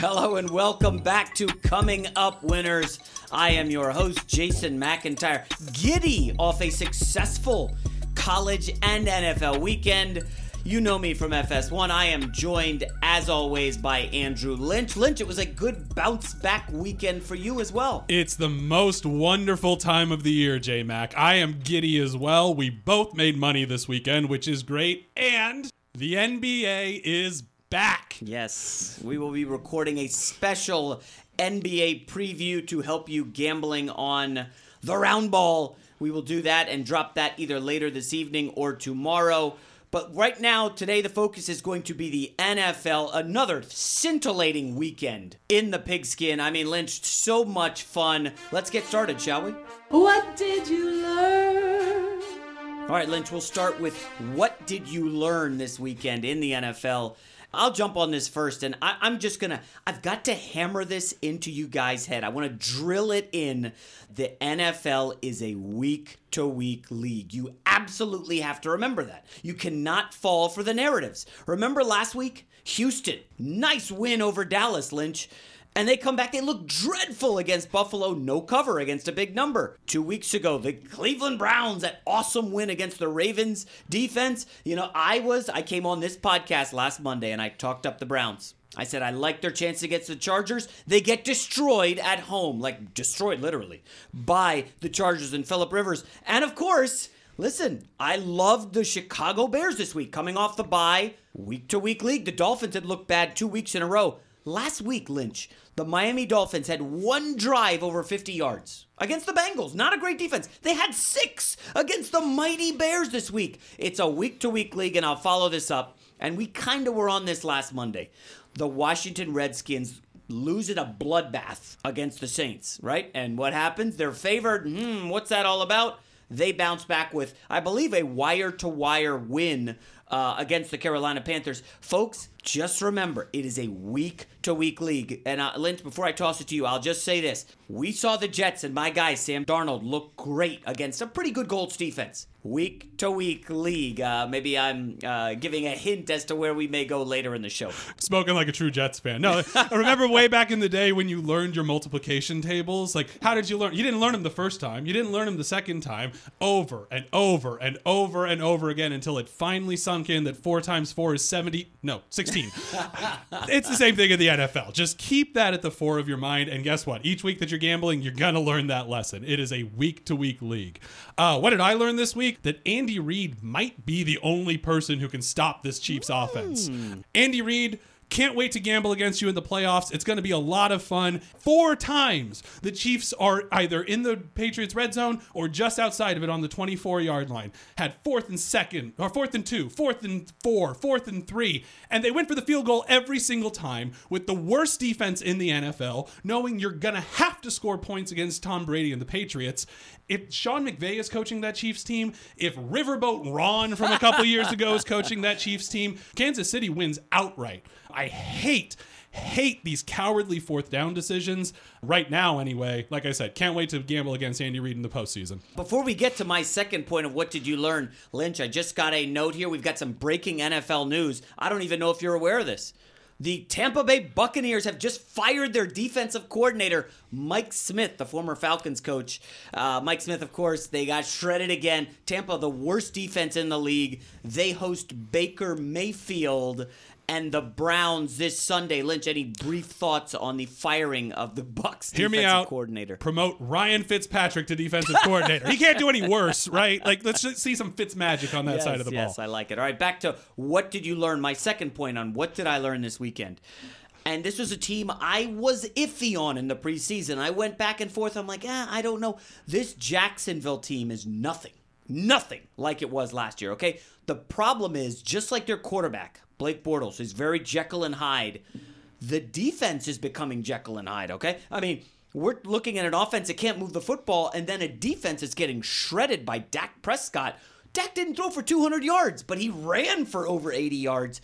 Hello and welcome back to Coming Up Winners. I am your host, Jason McIntyre. Giddy off a successful college and NFL weekend. You know me from FS1. I am joined, as always, by Andrew Lynch. Lynch, it was a good bounce back weekend for you as well. It's the most wonderful time of the year, J Mac. I am giddy as well. We both made money this weekend, which is great. And the NBA is back. Yes, we will be recording a special NBA preview to help you gambling on the round ball. We will do that and drop that either later this evening or tomorrow. But right now, today, the focus is going to be the NFL. Another scintillating weekend in the pigskin. I mean, Lynch, so much fun. Let's get started, shall we? What did you learn? All right, Lynch, we'll start with what did you learn this weekend in the NFL? I'll jump on this first, and I, am just gonna. I've got to hammer this into you guys' head. I want to drill it in. The NFL is a week to week league. You absolutely have to remember that. You cannot fall for the narratives. Remember last week, Houston, nice win over Dallas. Lynch. And they come back, they look dreadful against Buffalo, no cover against a big number. Two weeks ago, the Cleveland Browns, that awesome win against the Ravens defense. You know, I was, I came on this podcast last Monday and I talked up the Browns. I said I like their chance against the Chargers. They get destroyed at home, like destroyed literally, by the Chargers and Philip Rivers. And of course, listen, I loved the Chicago Bears this week, coming off the bye, week to week league. The Dolphins had looked bad two weeks in a row. Last week, Lynch, the Miami Dolphins had one drive over 50 yards against the Bengals. Not a great defense. They had six against the mighty Bears this week. It's a week to week league, and I'll follow this up. And we kind of were on this last Monday. The Washington Redskins losing a bloodbath against the Saints, right? And what happens? They're favored. Hmm, what's that all about? They bounce back with, I believe, a wire to wire win uh, against the Carolina Panthers. Folks, just remember, it is a week to week league. And uh, Lynch, before I toss it to you, I'll just say this. We saw the Jets and my guy, Sam Darnold, look great against a pretty good Colts defense week to week league. Uh, maybe I'm uh, giving a hint as to where we may go later in the show. Spoken like a true Jets fan. No, I remember way back in the day when you learned your multiplication tables. Like, how did you learn? You didn't learn them the first time. You didn't learn them the second time. Over and over and over and over again until it finally sunk in that four times four is seventy. No, sixteen. it's the same thing in the NFL. Just keep that at the fore of your mind. And guess what? Each week that you're gambling, you're gonna learn that lesson. It is a week to week league. Uh, what did I learn this week? week that Andy Reid might be the only person who can stop this Chiefs mm. offense. Andy Reid can't wait to gamble against you in the playoffs. It's going to be a lot of fun. Four times the Chiefs are either in the Patriots red zone or just outside of it on the 24 yard line. Had fourth and second, or fourth and two, fourth and four, fourth and three. And they went for the field goal every single time with the worst defense in the NFL, knowing you're going to have to score points against Tom Brady and the Patriots if Sean McVay is coaching that Chiefs team, if Riverboat Ron from a couple years ago is coaching that Chiefs team, Kansas City wins outright. I hate hate these cowardly fourth down decisions right now anyway like i said can't wait to gamble against andy reid in the postseason before we get to my second point of what did you learn lynch i just got a note here we've got some breaking nfl news i don't even know if you're aware of this the Tampa Bay Buccaneers have just fired their defensive coordinator, Mike Smith, the former Falcons coach. Uh, Mike Smith, of course, they got shredded again. Tampa, the worst defense in the league. They host Baker Mayfield and the Browns this Sunday. Lynch, any brief thoughts on the firing of the Bucs Hear me out. coordinator? Promote Ryan Fitzpatrick to defensive coordinator. He can't do any worse, right? Like let's just see some Fitz magic on that yes, side of the yes, ball. Yes, I like it. All right, back to what did you learn? My second point on what did I learn this weekend? And this was a team I was iffy on in the preseason. I went back and forth. I'm like, ah, I don't know. This Jacksonville team is nothing, nothing like it was last year, okay? The problem is, just like their quarterback, Blake Bortles is very Jekyll and Hyde. The defense is becoming Jekyll and Hyde, okay? I mean, we're looking at an offense that can't move the football, and then a defense that's getting shredded by Dak Prescott. Dak didn't throw for 200 yards, but he ran for over 80 yards.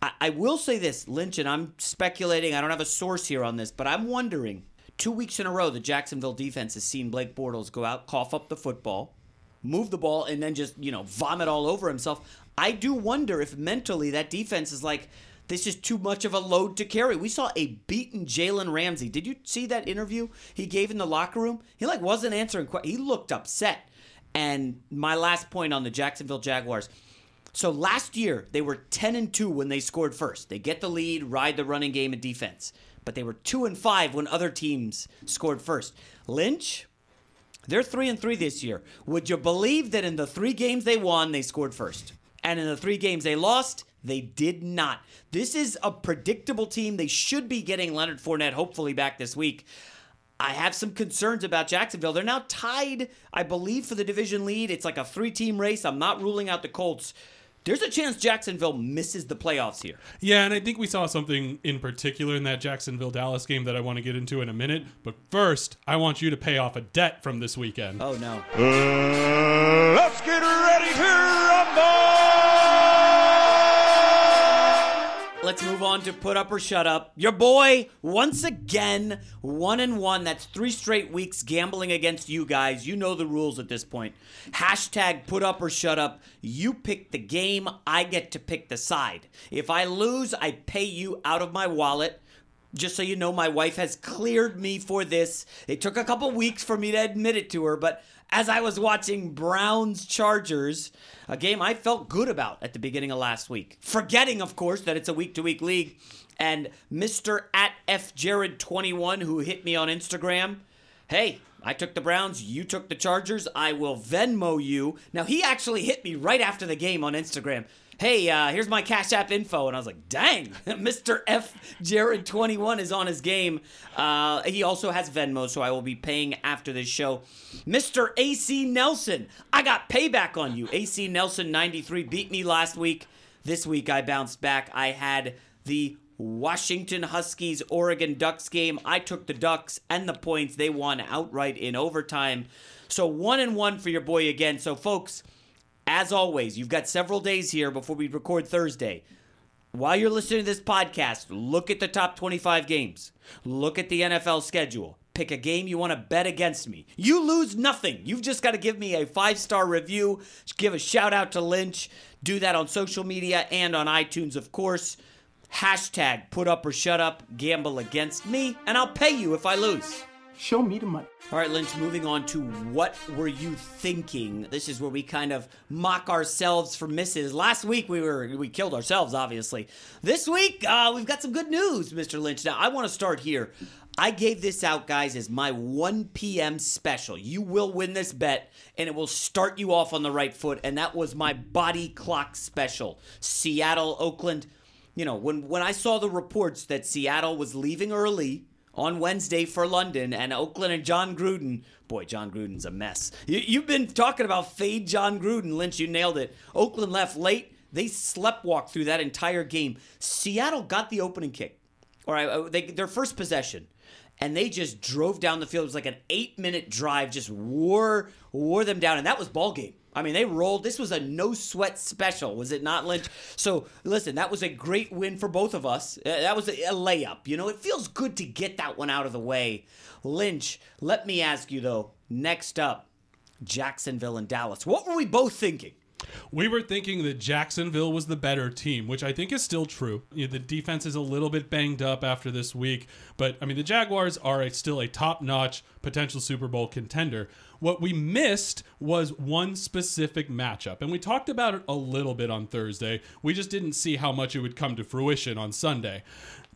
I, I will say this, Lynch, and I'm speculating, I don't have a source here on this, but I'm wondering two weeks in a row, the Jacksonville defense has seen Blake Bortles go out, cough up the football, move the ball, and then just, you know, vomit all over himself. I do wonder if mentally that defense is like, This is too much of a load to carry. We saw a beaten Jalen Ramsey. Did you see that interview he gave in the locker room? He like wasn't answering. que- He looked upset. And my last point on the Jacksonville Jaguars. So last year they were 10 and 2 when they scored first. They get the lead, ride the running game and defense. But they were 2 and 5 when other teams scored first. Lynch, they're 3 and 3 this year. Would you believe that in the 3 games they won, they scored first? And in the 3 games they lost, they did not. This is a predictable team. They should be getting Leonard Fournette hopefully back this week. I have some concerns about Jacksonville. They're now tied, I believe, for the division lead. It's like a three team race. I'm not ruling out the Colts. There's a chance Jacksonville misses the playoffs here. Yeah, and I think we saw something in particular in that Jacksonville Dallas game that I want to get into in a minute. But first, I want you to pay off a debt from this weekend. Oh, no. Uh, let's get ready to rumble! Let's move on to put up or shut up. Your boy, once again, one and one. That's three straight weeks gambling against you guys. You know the rules at this point. Hashtag put up or shut up. You pick the game, I get to pick the side. If I lose, I pay you out of my wallet. Just so you know, my wife has cleared me for this. It took a couple weeks for me to admit it to her, but as I was watching Browns Chargers, a game I felt good about at the beginning of last week, forgetting, of course, that it's a week to week league, and Mr. at F Jared 21 who hit me on Instagram, hey, I took the Browns, you took the Chargers, I will Venmo you. Now, he actually hit me right after the game on Instagram. Hey, uh, here's my Cash App info. And I was like, dang, Mr. F. Jared21 is on his game. Uh, he also has Venmo, so I will be paying after this show. Mr. AC Nelson, I got payback on you. AC Nelson 93 beat me last week. This week I bounced back. I had the Washington Huskies Oregon Ducks game. I took the Ducks and the points. They won outright in overtime. So one and one for your boy again. So folks, as always, you've got several days here before we record Thursday. While you're listening to this podcast, look at the top 25 games. Look at the NFL schedule. Pick a game you want to bet against me. You lose nothing. You've just got to give me a five star review. Give a shout out to Lynch. Do that on social media and on iTunes, of course. Hashtag put up or shut up. Gamble against me, and I'll pay you if I lose. Show me the money. All right, Lynch, moving on to what were you thinking? This is where we kind of mock ourselves for misses. Last week we were we killed ourselves, obviously. This week, uh, we've got some good news, Mr. Lynch. Now, I want to start here. I gave this out, guys, as my 1 p.m. special. You will win this bet, and it will start you off on the right foot. And that was my body clock special. Seattle, Oakland. You know, when when I saw the reports that Seattle was leaving early on Wednesday for London and Oakland and Jon Gruden. Boy, Jon Gruden's a mess. You, you've been talking about fade Jon Gruden, Lynch. You nailed it. Oakland left late. They sleptwalked through that entire game. Seattle got the opening kick. All right, uh, they, their first possession. And they just drove down the field. It was like an eight minute drive, just wore wore them down. And that was ball game. I mean, they rolled. This was a no sweat special, was it not, Lynch? So, listen, that was a great win for both of us. That was a layup. You know, it feels good to get that one out of the way. Lynch, let me ask you, though, next up, Jacksonville and Dallas. What were we both thinking? We were thinking that Jacksonville was the better team, which I think is still true. You know, the defense is a little bit banged up after this week, but I mean, the Jaguars are a, still a top notch potential Super Bowl contender. What we missed was one specific matchup, and we talked about it a little bit on Thursday. We just didn't see how much it would come to fruition on Sunday.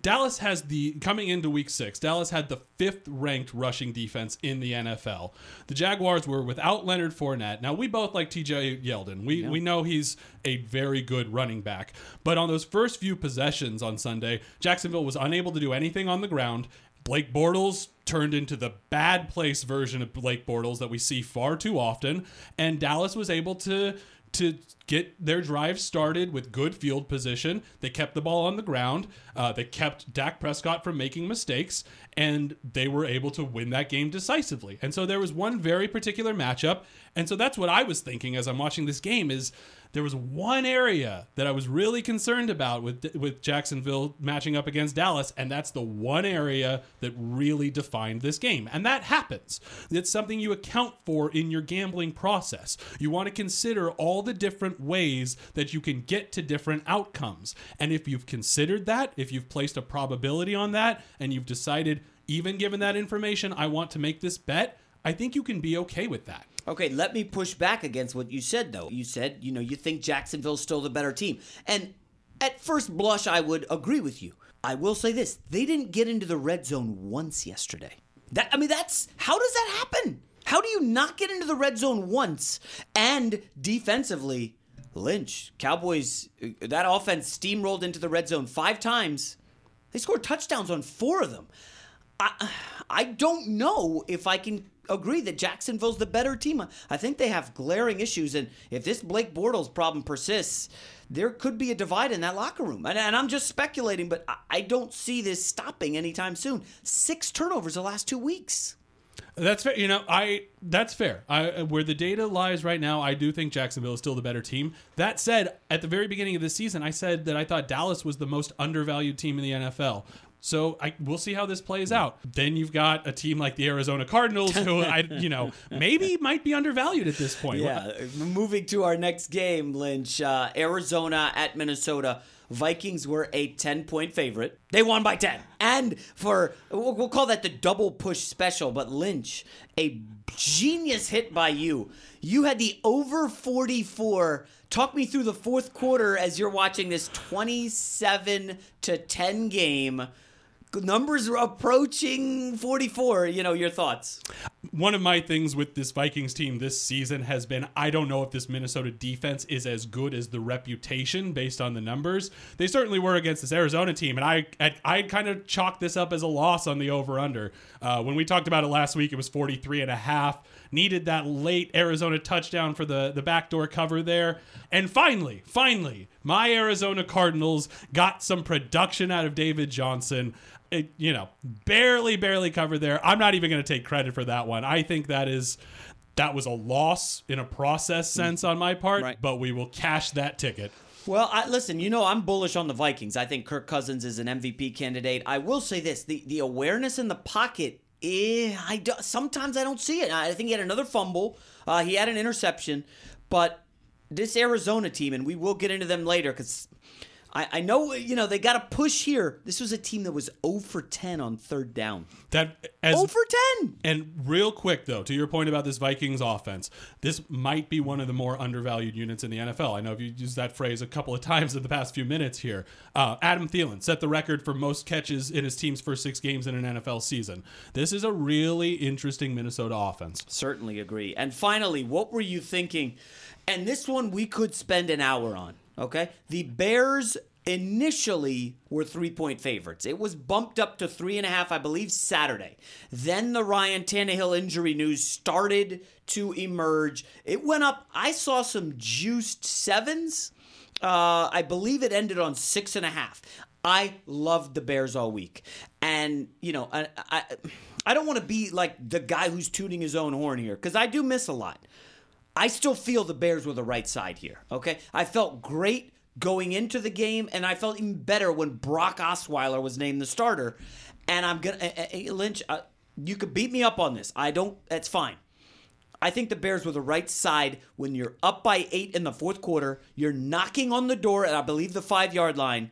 Dallas has the coming into week six. Dallas had the fifth ranked rushing defense in the NFL. The Jaguars were without Leonard Fournette. Now we both like T.J. Yeldon. We we know he's a very good running back, but on those first few possessions on Sunday, Jacksonville was unable to do anything on the ground. Blake Bortles turned into the bad place version of Blake Bortles that we see far too often, and Dallas was able to to get their drive started with good field position. They kept the ball on the ground. Uh, they kept Dak Prescott from making mistakes, and they were able to win that game decisively. And so there was one very particular matchup, and so that's what I was thinking as I'm watching this game is There was one area that I was really concerned about with with Jacksonville matching up against Dallas, and that's the one area that really defined this game. And that happens. It's something you account for in your gambling process. You want to consider all the different ways that you can get to different outcomes. And if you've considered that, if you've placed a probability on that, and you've decided, even given that information, I want to make this bet, I think you can be okay with that. Okay, let me push back against what you said, though. You said, you know, you think Jacksonville's still the better team. And at first blush, I would agree with you. I will say this they didn't get into the red zone once yesterday. That I mean, that's how does that happen? How do you not get into the red zone once? And defensively, Lynch, Cowboys, that offense steamrolled into the red zone five times. They scored touchdowns on four of them. I, I don't know if I can agree that Jacksonville's the better team. I think they have glaring issues, and if this Blake Bortles problem persists, there could be a divide in that locker room. And, and I'm just speculating, but I, I don't see this stopping anytime soon. Six turnovers the last two weeks. That's fair. You know, I that's fair. I uh, where the data lies right now, I do think Jacksonville is still the better team. That said, at the very beginning of the season, I said that I thought Dallas was the most undervalued team in the NFL. So I we'll see how this plays out. Then you've got a team like the Arizona Cardinals, who I you know maybe might be undervalued at this point. Yeah. Moving to our next game, Lynch, uh, Arizona at Minnesota. Vikings were a 10 point favorite. They won by 10. And for, we'll, we'll call that the double push special, but Lynch, a genius hit by you. You had the over 44. Talk me through the fourth quarter as you're watching this 27 to 10 game. Numbers are approaching 44. You know, your thoughts. One of my things with this Vikings team this season has been I don't know if this Minnesota defense is as good as the reputation based on the numbers. They certainly were against this Arizona team, and I I, I kind of chalked this up as a loss on the over under. Uh, when we talked about it last week, it was 43 and a half. Needed that late Arizona touchdown for the, the backdoor cover there. And finally, finally, my Arizona Cardinals got some production out of David Johnson it, you know, barely, barely covered there. I'm not even going to take credit for that one. I think that is that was a loss in a process sense on my part, Right. but we will cash that ticket. Well, I, listen, you know I'm bullish on the Vikings. I think Kirk Cousins is an MVP candidate. I will say this: the the awareness in the pocket. Eh, I do, sometimes I don't see it. I think he had another fumble. Uh, he had an interception, but this Arizona team, and we will get into them later because I, I know you know they got to push here. This was a team that was 0 for 10 on third down. That as 0 for 10. And real quick, though, to your point about this Vikings offense, this might be one of the more undervalued units in the NFL. I know you used that phrase a couple of times in the past few minutes here. Uh, Adam Thielen set the record for most catches in his team's first six games in an NFL season. This is a really interesting Minnesota offense. Certainly agree. And finally, what were you thinking? And this one we could spend an hour on. Okay, the Bears initially were three point favorites. It was bumped up to three and a half, I believe, Saturday. Then the Ryan Tannehill injury news started to emerge. It went up. I saw some juiced sevens. Uh, I believe it ended on six and a half. I loved the Bears all week, and you know, I I, I don't want to be like the guy who's tooting his own horn here because I do miss a lot. I still feel the Bears were the right side here. Okay, I felt great going into the game, and I felt even better when Brock Osweiler was named the starter. And I'm gonna uh, uh, Lynch. Uh, you could beat me up on this. I don't. That's fine. I think the Bears were the right side when you're up by eight in the fourth quarter. You're knocking on the door at I believe the five yard line,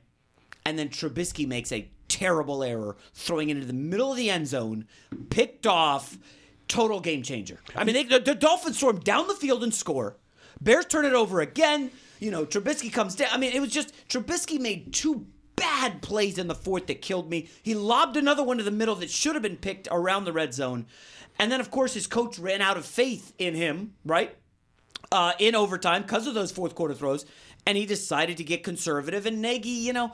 and then Trubisky makes a terrible error, throwing into the middle of the end zone, picked off. Total game changer. I mean, they, the, the Dolphins storm down the field and score. Bears turn it over again. You know, Trubisky comes down. I mean, it was just Trubisky made two bad plays in the fourth that killed me. He lobbed another one to the middle that should have been picked around the red zone. And then, of course, his coach ran out of faith in him, right? Uh, in overtime because of those fourth quarter throws. And he decided to get conservative. And Nagy, you know,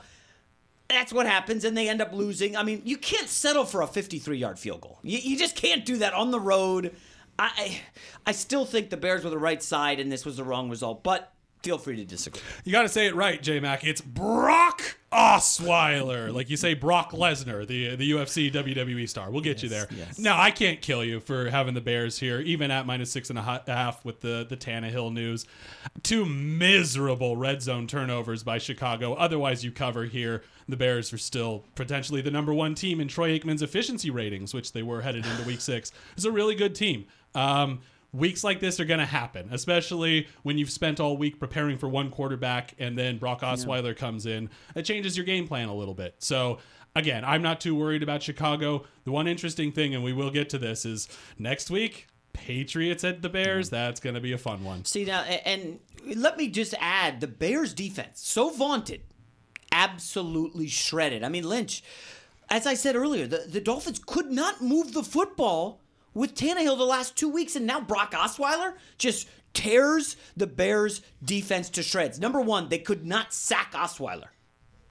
that's what happens. And they end up losing. I mean, you can't settle for a 53 yard field goal. You, you just can't do that on the road. I, I still think the Bears were the right side and this was the wrong result. But feel free to disagree. You got to say it right, J Mac. It's Brock Osweiler, like you say, Brock Lesnar, the the UFC WWE star. We'll get you there. yes. No, I can't kill you for having the Bears here, even at minus six and a ha- half with the the Tannehill news. Two miserable red zone turnovers by Chicago. Otherwise, you cover here. The Bears are still potentially the number one team in Troy Aikman's efficiency ratings, which they were headed into Week Six. It's a really good team. Um, weeks like this are going to happen, especially when you've spent all week preparing for one quarterback and then Brock Osweiler comes in. It changes your game plan a little bit. So, again, I'm not too worried about Chicago. The one interesting thing, and we will get to this, is next week, Patriots at the Bears. That's going to be a fun one. See now, and let me just add the Bears' defense, so vaunted, absolutely shredded. I mean, Lynch, as I said earlier, the, the Dolphins could not move the football with Tannehill the last two weeks, and now Brock Osweiler just tears the Bears' defense to shreds. Number one, they could not sack Osweiler.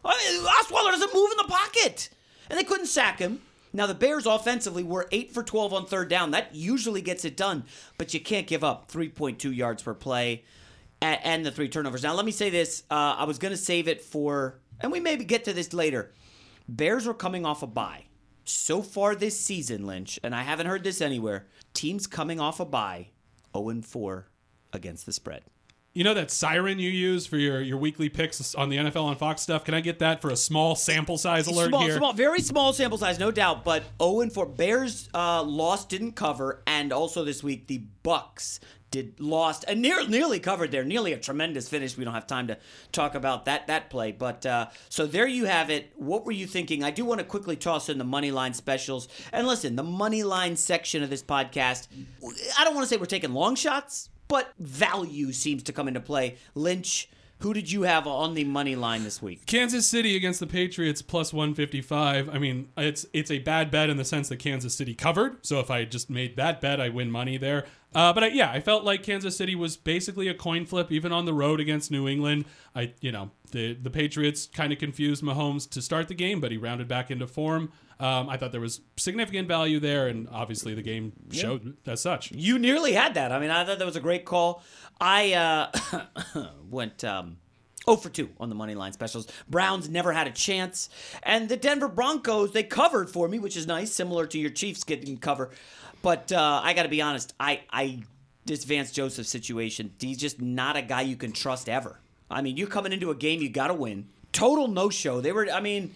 Osweiler doesn't move in the pocket, and they couldn't sack him. Now the Bears offensively were eight for twelve on third down. That usually gets it done, but you can't give up three point two yards per play, and, the three turnovers. Now let me say this: uh, I was going to save it for, and we maybe get to this later. Bears are coming off a bye. So far this season, Lynch, and I haven't heard this anywhere. Teams coming off a bye, 0 4 against the spread. You know that siren you use for your, your weekly picks on the NFL on Fox stuff? Can I get that for a small sample size alert small, here? small, very small sample size, no doubt. But 0 and 4. Bears uh, lost, didn't cover, and also this week the Bucs did lost and near, nearly covered there. Nearly a tremendous finish. We don't have time to talk about that that play, but uh, so there you have it. What were you thinking? I do want to quickly toss in the money line specials. And listen, the money line section of this podcast. I don't want to say we're taking long shots, but value seems to come into play. Lynch. Who did you have on the money line this week? Kansas City against the Patriots plus 155. I mean, it's it's a bad bet in the sense that Kansas City covered. So if I just made that bet, I win money there. Uh, but I, yeah, I felt like Kansas City was basically a coin flip, even on the road against New England. I, you know, the the Patriots kind of confused Mahomes to start the game, but he rounded back into form. Um, I thought there was significant value there, and obviously the game showed as such. You nearly had that. I mean, I thought that was a great call. I uh, went um, 0 for 2 on the money line specials. Browns never had a chance. And the Denver Broncos, they covered for me, which is nice, similar to your Chiefs getting cover. But uh, I got to be honest, I, I this Vance Joseph situation, he's just not a guy you can trust ever. I mean, you're coming into a game, you got to win. Total no show. They were, I mean,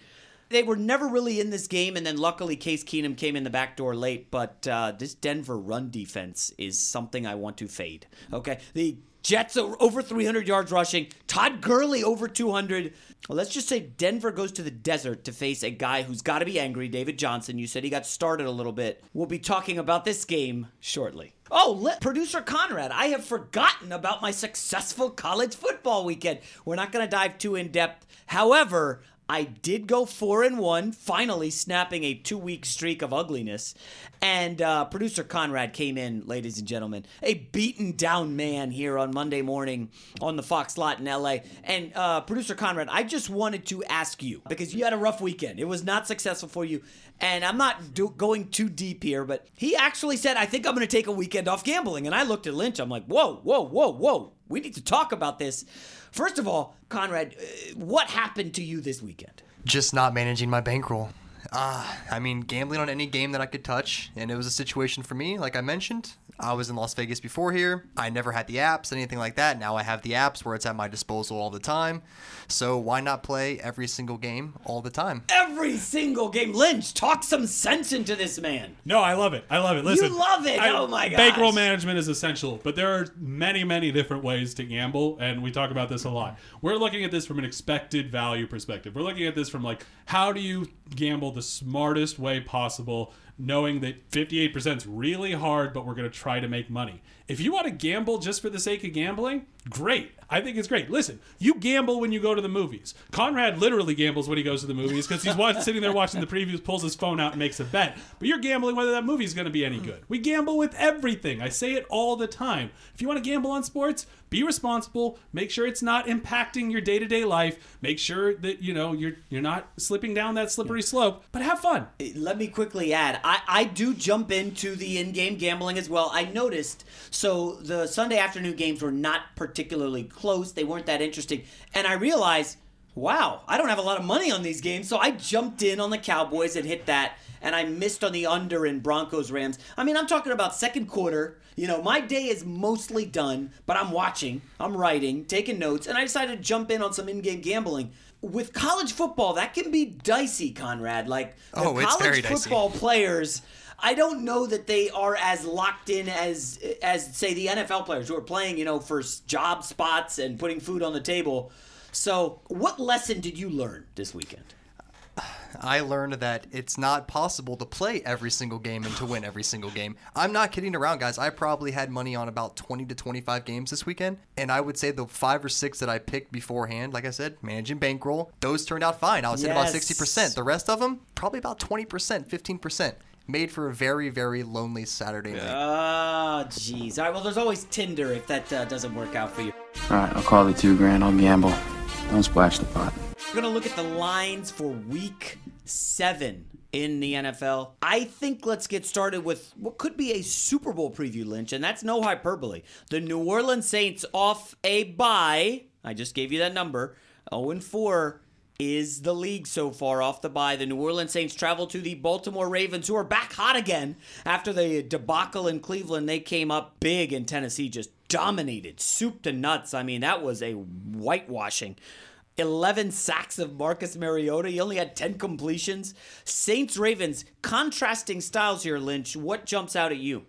they were never really in this game, and then luckily Case Keenum came in the back door late. But uh, this Denver run defense is something I want to fade. Okay, the Jets over 300 yards rushing. Todd Gurley over 200. Well, let's just say Denver goes to the desert to face a guy who's got to be angry, David Johnson. You said he got started a little bit. We'll be talking about this game shortly. Oh, producer Conrad, I have forgotten about my successful college football weekend. We're not going to dive too in depth. However, I did go four and one, finally snapping a two week streak of ugliness. And uh, producer Conrad came in, ladies and gentlemen, a beaten down man here on Monday morning on the Fox lot in LA. And uh, producer Conrad, I just wanted to ask you because you had a rough weekend. It was not successful for you. And I'm not do- going too deep here, but he actually said, I think I'm going to take a weekend off gambling. And I looked at Lynch. I'm like, whoa, whoa, whoa, whoa. We need to talk about this. First of all, Conrad, uh, what happened to you this weekend? just not managing my bankroll. Uh, I mean, gambling on any game that I could touch, and it was a situation for me, like I mentioned. I was in Las Vegas before here. I never had the apps, anything like that. Now I have the apps where it's at my disposal all the time. So why not play every single game all the time? Every single game. Lynch, talk some sense into this man. No, I love it. I love it. Listen, You love it? I- Oh my gosh. Bankroll management is essential, but there are many, many different ways to gamble, and we talk about this a lot. We're looking at this from an expected value perspective. We're looking at this from like, how do you gamble the smartest way possible, knowing that 58% is really hard, but we're going to try to make money. If you want to gamble just for the sake of gambling, great. I think it's great. Listen, you gamble when you go to the movies. Conrad literally gambles when he goes to the movies because he's watching, sitting there watching the previews, pulls his phone out, and makes a bet. But you're gambling whether that movie is going to be any good. We gamble with everything. I say it all the time. If you want to gamble on sports, be responsible. Make sure it's not impacting your day to day life. Make sure that you know you're you're not slipping down that slippery slope. But have fun. Let me quickly add, I, I do jump into the in-game gambling as well. I noticed, so the Sunday afternoon games were not particularly close. They weren't that interesting. And I realized, wow, I don't have a lot of money on these games, so I jumped in on the Cowboys and hit that, and I missed on the under in Broncos Rams. I mean, I'm talking about second quarter. You know, my day is mostly done, but I'm watching, I'm writing, taking notes, and I decided to jump in on some in game gambling. With college football, that can be dicey, Conrad. Like, the Oh, college very dicey. football players. I don't know that they are as locked in as as say the NFL players who are playing, you know, for job spots and putting food on the table. So, what lesson did you learn this weekend? I learned that it's not possible to play every single game and to win every single game. I'm not kidding around, guys. I probably had money on about 20 to 25 games this weekend, and I would say the five or six that I picked beforehand, like I said, managing bankroll, those turned out fine. I was at about 60%. The rest of them, probably about 20%, 15%. Made for a very, very lonely Saturday night. Ah, jeez. All right, well, there's always Tinder if that uh, doesn't work out for you. All right, I'll call the two grand. I'll gamble. Don't splash the pot. We're going to look at the lines for week seven in the NFL. I think let's get started with what could be a Super Bowl preview, Lynch, and that's no hyperbole. The New Orleans Saints off a bye. I just gave you that number. 0 4 is the league so far off the bye. The New Orleans Saints travel to the Baltimore Ravens, who are back hot again after the debacle in Cleveland. They came up big in Tennessee, just dominated, soup to nuts. I mean, that was a whitewashing. 11 sacks of Marcus Mariota. He only had 10 completions. Saints Ravens, contrasting styles here, Lynch. What jumps out at you?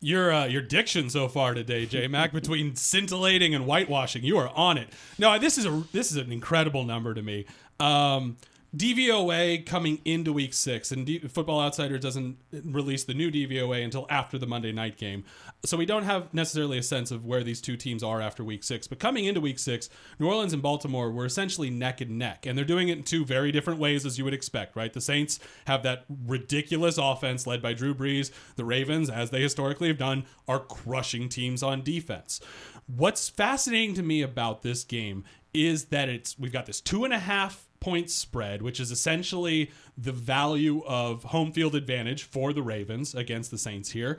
Your uh, your diction so far today, J Mac, between scintillating and whitewashing, you are on it. No, this is a this is an incredible number to me. Um, DVOA coming into Week Six, and D- Football Outsiders doesn't release the new DVOA until after the Monday night game, so we don't have necessarily a sense of where these two teams are after Week Six. But coming into Week Six, New Orleans and Baltimore were essentially neck and neck, and they're doing it in two very different ways, as you would expect. Right, the Saints have that ridiculous offense led by Drew Brees. The Ravens, as they historically have done, are crushing teams on defense. What's fascinating to me about this game is that it's we've got this two and a half point spread, which is essentially the value of home field advantage for the Ravens against the Saints here.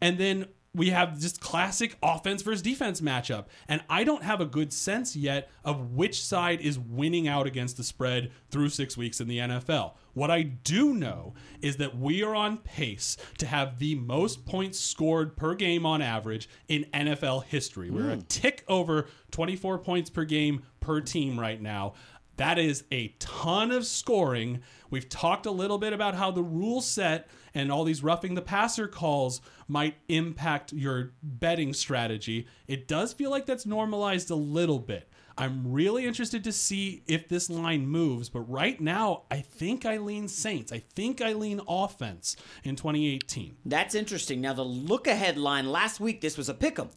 And then we have just classic offense versus defense matchup. And I don't have a good sense yet of which side is winning out against the spread through six weeks in the NFL. What I do know is that we are on pace to have the most points scored per game on average in NFL history. We're a hmm. tick over 24 points per game per team right now. That is a ton of scoring. We've talked a little bit about how the rule set and all these roughing the passer calls might impact your betting strategy. It does feel like that's normalized a little bit. I'm really interested to see if this line moves, but right now, I think I lean Saints. I think I lean offense in 2018. That's interesting. Now, the look ahead line last week, this was a pick 'em.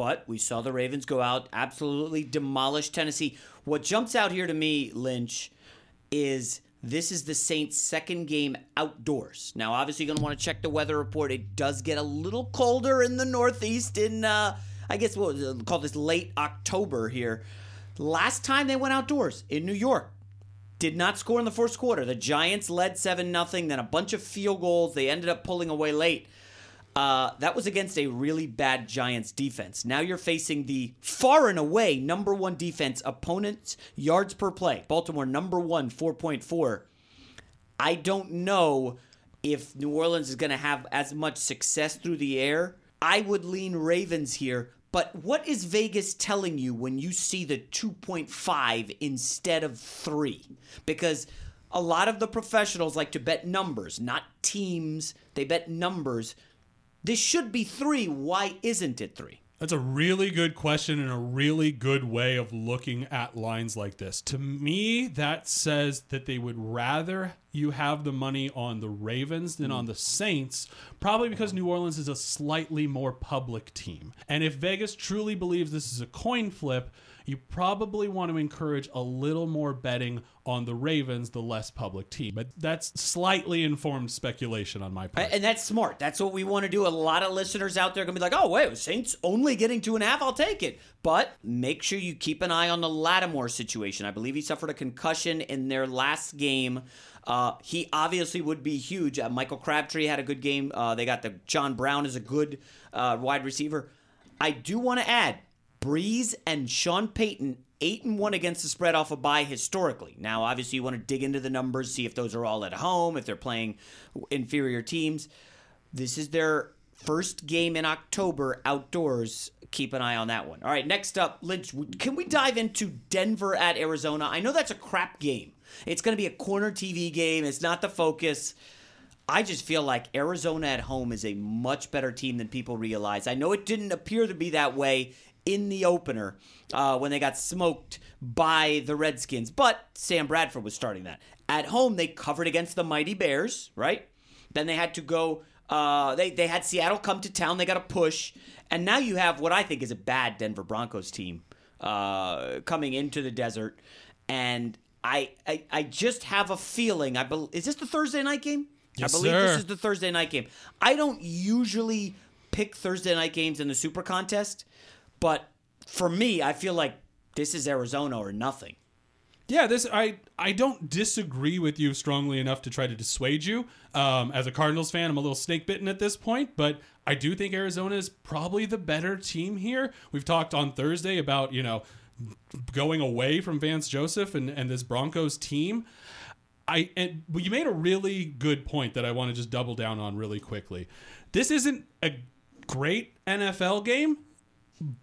But we saw the Ravens go out, absolutely demolish Tennessee. What jumps out here to me, Lynch, is this is the Saints' second game outdoors. Now, obviously, you're going to want to check the weather report. It does get a little colder in the Northeast in, uh, I guess, what we'll call this late October here. Last time they went outdoors in New York, did not score in the first quarter. The Giants led 7 0, then a bunch of field goals. They ended up pulling away late. Uh, that was against a really bad Giants defense. Now you're facing the far and away number one defense opponents yards per play. Baltimore number one, 4.4. I don't know if New Orleans is going to have as much success through the air. I would lean Ravens here. But what is Vegas telling you when you see the 2.5 instead of 3? Because a lot of the professionals like to bet numbers, not teams. They bet numbers. This should be 3. Why isn't it 3? That's a really good question and a really good way of looking at lines like this. To me, that says that they would rather you have the money on the Ravens than on the Saints, probably because New Orleans is a slightly more public team. And if Vegas truly believes this is a coin flip, you probably want to encourage a little more betting on the Ravens, the less public team. But that's slightly informed speculation on my part. And that's smart. That's what we want to do. A lot of listeners out there are going to be like, oh, wait, Saints only getting two and a half. I'll take it. But make sure you keep an eye on the Lattimore situation. I believe he suffered a concussion in their last game. Uh, he obviously would be huge. Uh, Michael Crabtree had a good game. Uh, they got the John Brown is a good uh, wide receiver. I do want to add Brees and Sean Payton eight and one against the spread off a bye historically. Now, obviously, you want to dig into the numbers, see if those are all at home, if they're playing inferior teams. This is their first game in October outdoors. Keep an eye on that one. All right, next up, Lynch, can we dive into Denver at Arizona? I know that's a crap game. It's going to be a corner TV game. It's not the focus. I just feel like Arizona at home is a much better team than people realize. I know it didn't appear to be that way in the opener uh, when they got smoked by the Redskins, but Sam Bradford was starting that. At home, they covered against the mighty Bears, right? Then they had to go. Uh, they they had Seattle come to town. They got a push, and now you have what I think is a bad Denver Broncos team uh, coming into the desert, and I, I I just have a feeling. I bel is this the Thursday night game? Yes, I believe sir. this is the Thursday night game. I don't usually pick Thursday night games in the Super Contest, but for me, I feel like this is Arizona or nothing. Yeah, this I I don't disagree with you strongly enough to try to dissuade you. Um, as a Cardinals fan, I'm a little snake bitten at this point, but I do think Arizona is probably the better team here. We've talked on Thursday about you know going away from Vance Joseph and and this Broncos team. I and well, you made a really good point that I want to just double down on really quickly. This isn't a great NFL game,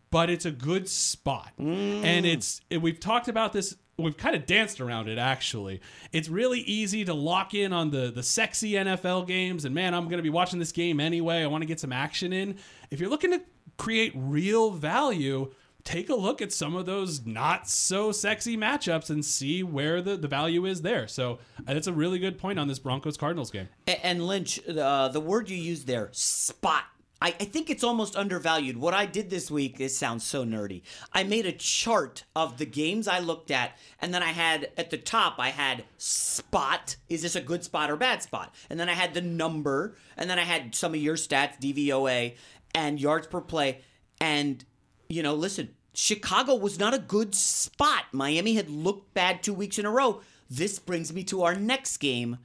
but it's a good spot. And it's it, we've talked about this we've kind of danced around it actually. It's really easy to lock in on the the sexy NFL games and man, I'm going to be watching this game anyway. I want to get some action in. If you're looking to create real value, take a look at some of those not so sexy matchups and see where the, the value is there. So uh, that's a really good point on this Broncos Cardinals game. And Lynch, uh, the word you used there, spot. I, I think it's almost undervalued. What I did this week, this sounds so nerdy. I made a chart of the games I looked at, and then I had at the top, I had spot. Is this a good spot or bad spot? And then I had the number, and then I had some of your stats, DVOA, and yards per play. And, you know, listen, Chicago was not a good spot. Miami had looked bad two weeks in a row. This brings me to our next game.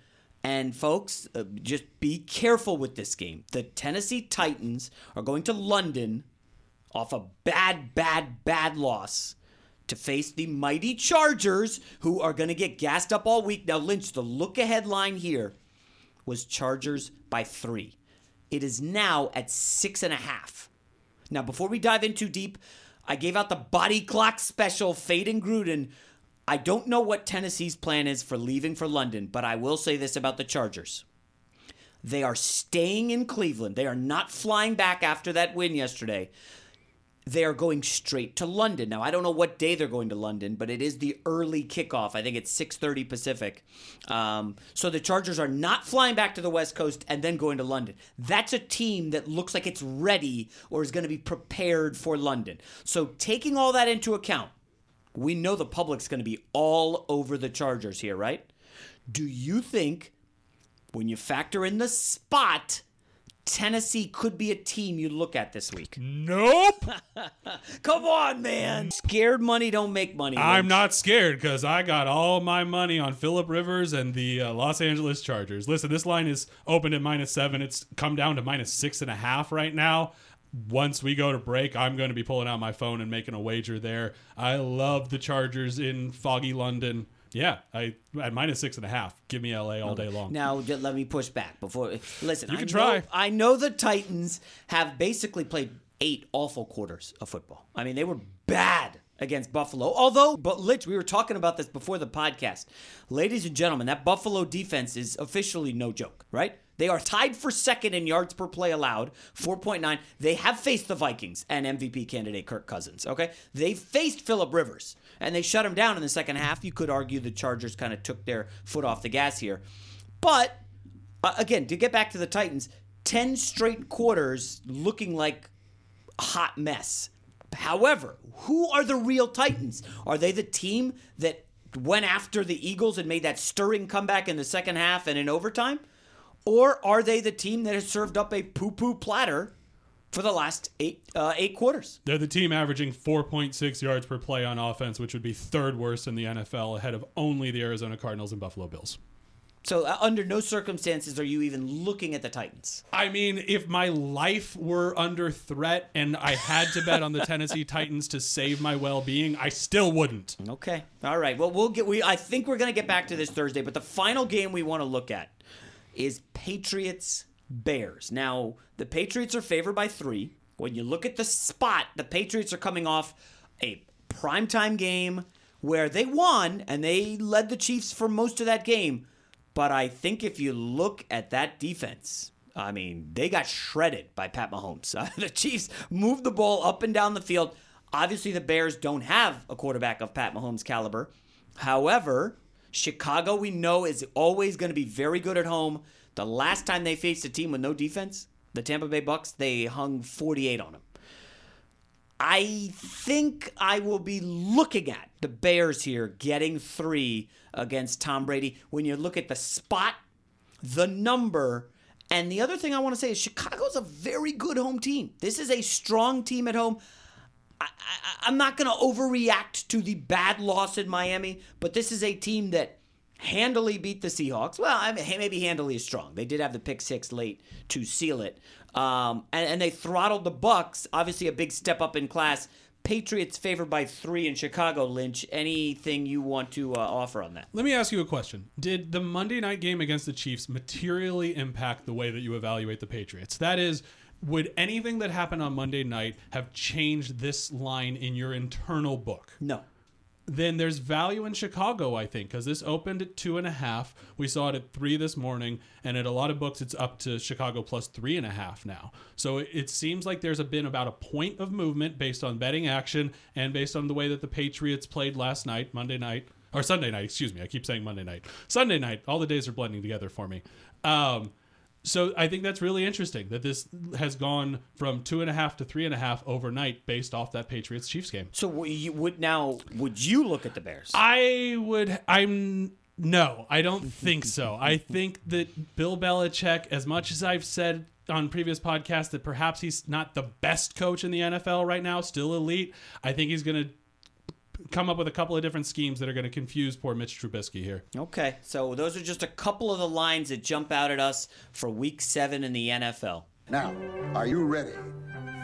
And folks, uh, just be careful with this game. The Tennessee Titans are going to London off a bad, bad, bad loss to face the mighty Chargers, who are going to get gassed up all week. Now, Lynch, the look ahead line here was Chargers by three. It is now at six and a half. Now, before we dive in too deep, I gave out the body clock special, Fade and Gruden. I don't know what Tennessee's plan is for leaving for London, but I will say this about the Chargers. They are staying in Cleveland. They are not flying back after that win yesterday. They are going straight to London. Now, I don't know what day they're going to London, but it is the early kickoff. I think it's 6:30 Pacific. Um, so the Chargers are not flying back to the West Coast and then going to London. That's a team that looks like it's ready or is going to be prepared for London. So taking all that into account, we know the public's going to be all over the Chargers here, right? Do you think when you factor in the spot, Tennessee could be a team you look at this week? Nope. Come on, man. Scared money don't make money. I'm not scared because I got all my money on Philip Rivers and the uh, Los Angeles Chargers. Listen, this line is open at minus seven. It's come down to minus six and a half right now. Once we go to break, I'm going to be pulling out my phone and making a wager there. I love the Chargers in foggy London. Yeah, I at minus six and a half. Give me LA all day long. Now let me push back before. Listen, You I can know, try. I know the Titans have basically played eight awful quarters of football. I mean, they were bad against Buffalo. Although, but Lynch, we were talking about this before the podcast. Ladies and gentlemen, that Buffalo defense is officially no joke, right? They are tied for second in yards per play allowed, 4.9. They have faced the Vikings and MVP candidate Kirk Cousins, okay? They faced Philip Rivers and they shut him down in the second half. You could argue the Chargers kind of took their foot off the gas here. But uh, again, to get back to the Titans, 10 straight quarters looking like a hot mess. However, who are the real Titans? Are they the team that went after the Eagles and made that stirring comeback in the second half and in overtime? Or are they the team that has served up a poo poo platter for the last eight uh, eight quarters? They're the team averaging 4.6 yards per play on offense, which would be third worst in the NFL, ahead of only the Arizona Cardinals and Buffalo Bills. So uh, under no circumstances are you even looking at the Titans. I mean, if my life were under threat and I had to bet on the Tennessee Titans to save my well-being, I still wouldn't. Okay. All right. Well, we'll get we I think we're going to get back to this Thursday, but the final game we want to look at is Patriots Bears. Now, the Patriots are favored by 3. When you look at the spot, the Patriots are coming off a primetime game where they won and they led the Chiefs for most of that game. But I think if you look at that defense, I mean, they got shredded by Pat Mahomes. The Chiefs moved the ball up and down the field. Obviously, the Bears don't have a quarterback of Pat Mahomes' caliber. However, Chicago, we know, is always going to be very good at home. The last time they faced a team with no defense, the Tampa Bay Bucs, they hung 48 on them. I think I will be looking at the Bears here getting three against Tom Brady. When you look at the spot, the number, and the other thing I want to say is Chicago's a very good home team. This is a strong team at home. I, I, I'm not going to overreact to the bad loss in Miami, but this is a team that handily beat the Seahawks. Well, I mean, maybe handily is strong. They did have the pick six late to seal it, um, and, and they throttled the Bucs. Obviously, a big step up in class. Patriots favored by three in Chicago. Lynch, anything you want to uh, offer on that? Let me ask you a question. Did the Monday night game against the Chiefs materially impact the way that you evaluate the Patriots? That is, would anything that happened on Monday night have changed this line in your internal book? No. then there's value in Chicago, I think, because this opened at two and a half. We saw it at three this morning, and at a lot of books, it's up to Chicago plus three and a half now. So it, it seems like there's a, been about a point of movement based on betting action and based on the way that the Patriots played last night, Monday night, or Sunday night, excuse me. I keep saying Monday night. Sunday night. All the days are blending together for me. Um, so I think that's really interesting that this has gone from two and a half to three and a half overnight based off that Patriots Chiefs game. So you would now would you look at the Bears? I would. I'm. No, I don't think so. I think that Bill Belichick, as much as I've said on previous podcasts that perhaps he's not the best coach in the NFL right now, still elite, I think he's going to come up with a couple of different schemes that are going to confuse poor Mitch Trubisky here. Okay, so those are just a couple of the lines that jump out at us for Week Seven in the NFL. Now, are you ready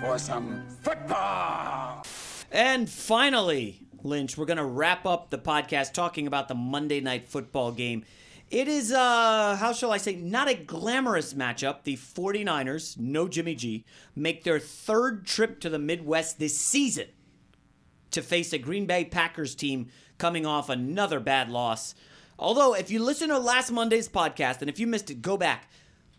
for some football? And finally, Lynch, we're going to wrap up the podcast talking about the Monday night football game. It is, uh, how shall I say, not a glamorous matchup. The 49ers, no Jimmy G, make their third trip to the Midwest this season to face a Green Bay Packers team coming off another bad loss. Although, if you listen to last Monday's podcast, and if you missed it, go back.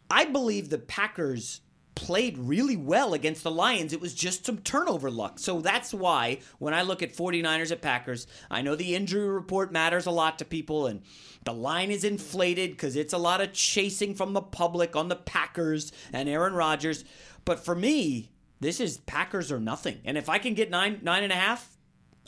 I believe the Packers played really well against the Lions. It was just some turnover luck. So that's why when I look at 49ers at Packers, I know the injury report matters a lot to people and the line is inflated because it's a lot of chasing from the public on the Packers and Aaron Rodgers. But for me, this is Packers or nothing. And if I can get nine nine and a half,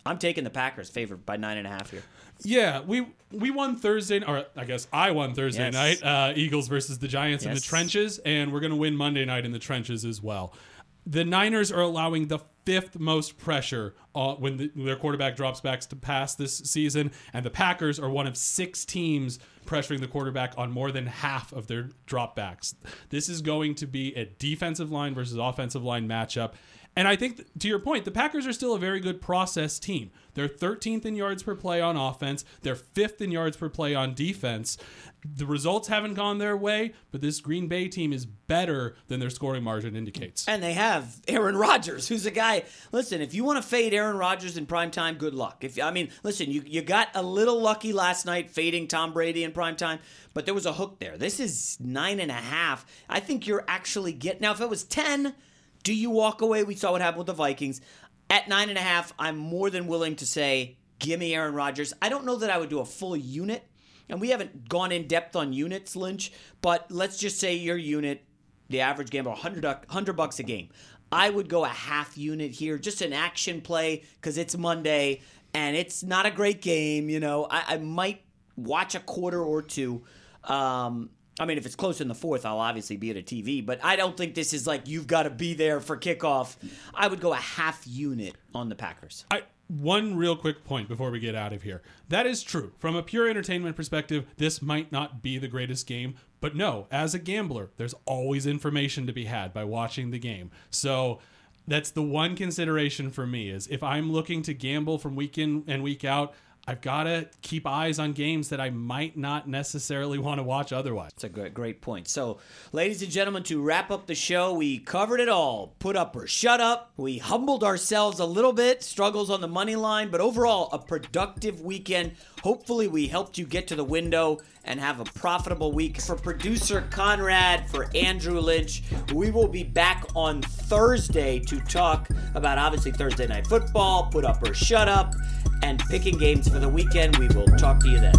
I'm taking the Packers favored by nine and a half here. Yeah, we we won Thursday, or I guess I won Thursday Yes. night. Uh, Eagles versus the Giants in the trenches, and we're going to win Monday night in the trenches as well. The Niners are allowing the fifth most pressure uh, when the, their quarterback drops back to pass this season, and the Packers are one of six teams pressuring the quarterback on more than half of their dropbacks. This is going to be a defensive line versus offensive line matchup. And I think, to your point, the Packers are still a very good process team. They're 13th in yards per play on offense. They're fifth in yards per play on defense. The results haven't gone their way, but this Green Bay team is better than their scoring margin indicates. And they have Aaron Rodgers, who's a guy. Listen, if you want to fade Aaron Rodgers in prime time, good luck. If I mean, listen, you you got a little lucky last night fading Tom Brady in prime time, but there was a hook there. This is nine and a half. I think you're actually getting now. If it was ten, do you walk away? We saw what happened with the Vikings. At nine and a half, I'm more than willing to say, give me Aaron Rodgers. I don't know that I would do a full unit, and we haven't gone in depth on units, Lynch. But let's just say your unit the average gamble 100, 100 bucks a game. I would go a half unit here, just an action play because it's Monday and it's not a great game. You know, I, I might watch a quarter or two. Um, I mean, if it's close in the fourth, I'll obviously be at a TV, but I don't think this is like you've got to be there for kickoff. I would go a half unit on the Packers. I one real quick point before we get out of here. That is true. From a pure entertainment perspective, this might not be the greatest game, but no, as a gambler, there's always information to be had by watching the game. So that's the one consideration for me is if I'm looking to gamble from week in and week out, I've got to keep eyes on games that I might not necessarily want to watch otherwise. It's a great, great point. So, ladies and gentlemen, to wrap up the show, we covered it all. Put up or shut up. We humbled ourselves a little bit, struggles on the money line, but overall, a productive weekend. Hopefully, we helped you get to the window and have a profitable week. For producer Conrad, for Andrew Lynch, we will be back on Thursday to talk about obviously Thursday Night Football, put up or shut up, and picking games for the weekend. We will talk to you then.